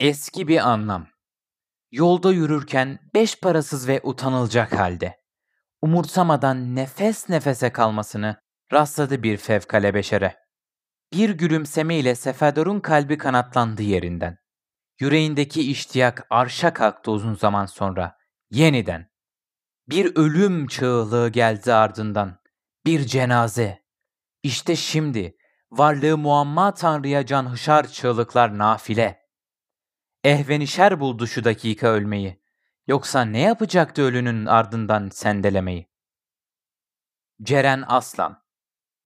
Eski bir anlam. Yolda yürürken beş parasız ve utanılacak halde. Umursamadan nefes nefese kalmasını rastladı bir fevkale beşere. Bir gülümsemeyle Sefador'un kalbi kanatlandı yerinden. Yüreğindeki iştiyak arşa kalktı uzun zaman sonra. Yeniden. Bir ölüm çığlığı geldi ardından. Bir cenaze. İşte şimdi varlığı muamma Tanrı'ya can hışar çığlıklar nafile. Ehvenişer buldu şu dakika ölmeyi. Yoksa ne yapacaktı ölünün ardından sendelemeyi? Ceren Aslan